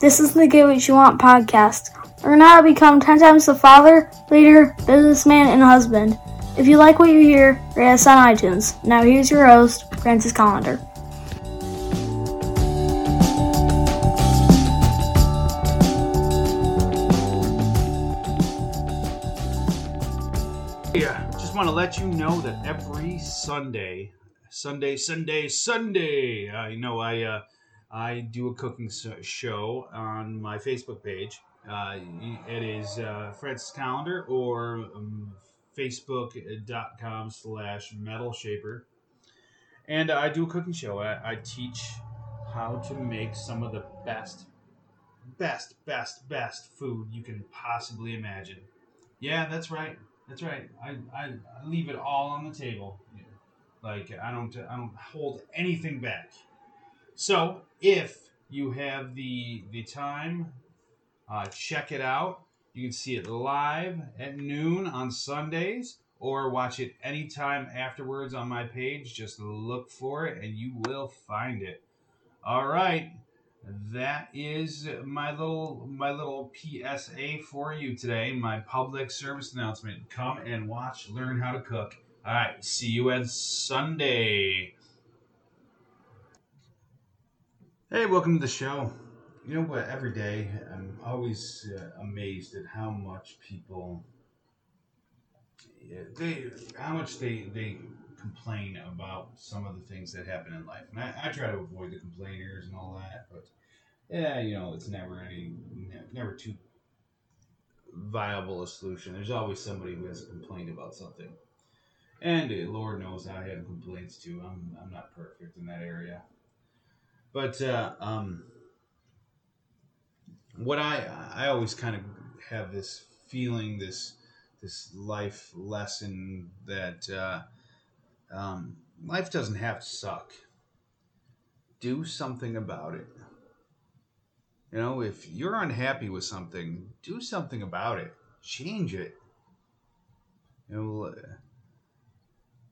This is the Get What You Want podcast. Learn how to become 10 times the father, leader, businessman, and husband. If you like what you hear, rate us on iTunes. Now here's your host, Francis Collender. Yeah, just want to let you know that every Sunday, Sunday, Sunday, Sunday, uh, you know, I uh, I do a cooking show on my Facebook page. Uh, it is uh, Francis Calendar or um, Facebook.com slash Metal Shaper. And I do a cooking show. I, I teach how to make some of the best, best, best, best food you can possibly imagine. Yeah, that's right. That's right. I, I, I leave it all on the table. Like I don't I don't hold anything back. So if you have the the time, uh, check it out. You can see it live at noon on Sundays, or watch it anytime afterwards on my page. Just look for it, and you will find it. All right, that is my little my little PSA for you today. My public service announcement. Come and watch, learn how to cook. All right, see you on Sunday. Hey, welcome to the show. You know what? Every day, I'm always uh, amazed at how much people, they, how much they they complain about some of the things that happen in life, and I, I try to avoid the complainers and all that. But yeah, you know, it's never any, never too viable a solution. There's always somebody who has a complaint about something, and uh, Lord knows I have complaints too. I'm I'm not perfect in that area. But uh, um, what I I always kind of have this feeling, this this life lesson that uh, um, life doesn't have to suck. Do something about it. You know, if you're unhappy with something, do something about it. Change it. You know, uh,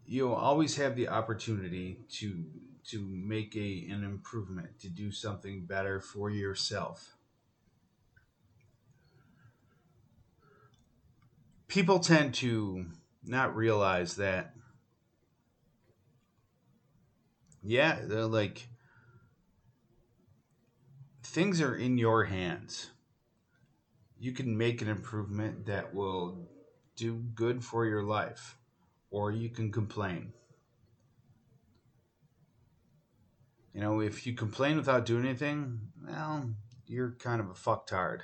you'll always have the opportunity to to make a an improvement, to do something better for yourself. People tend to not realize that yeah, they're like things are in your hands. You can make an improvement that will do good for your life, or you can complain. You know, if you complain without doing anything, well, you're kind of a fucktard.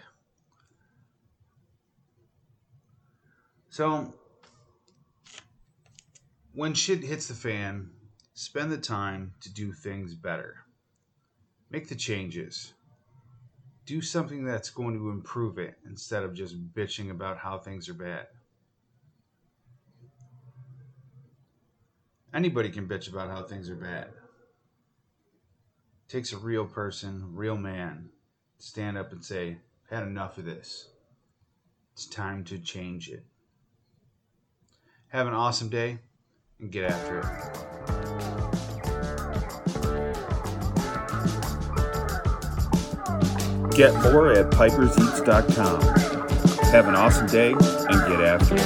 So, when shit hits the fan, spend the time to do things better. Make the changes. Do something that's going to improve it instead of just bitching about how things are bad. Anybody can bitch about how things are bad takes a real person, real man, to stand up and say, I've had enough of this. It's time to change it. Have an awesome day and get after it. Get more at piperseats.com. Have an awesome day and get after it.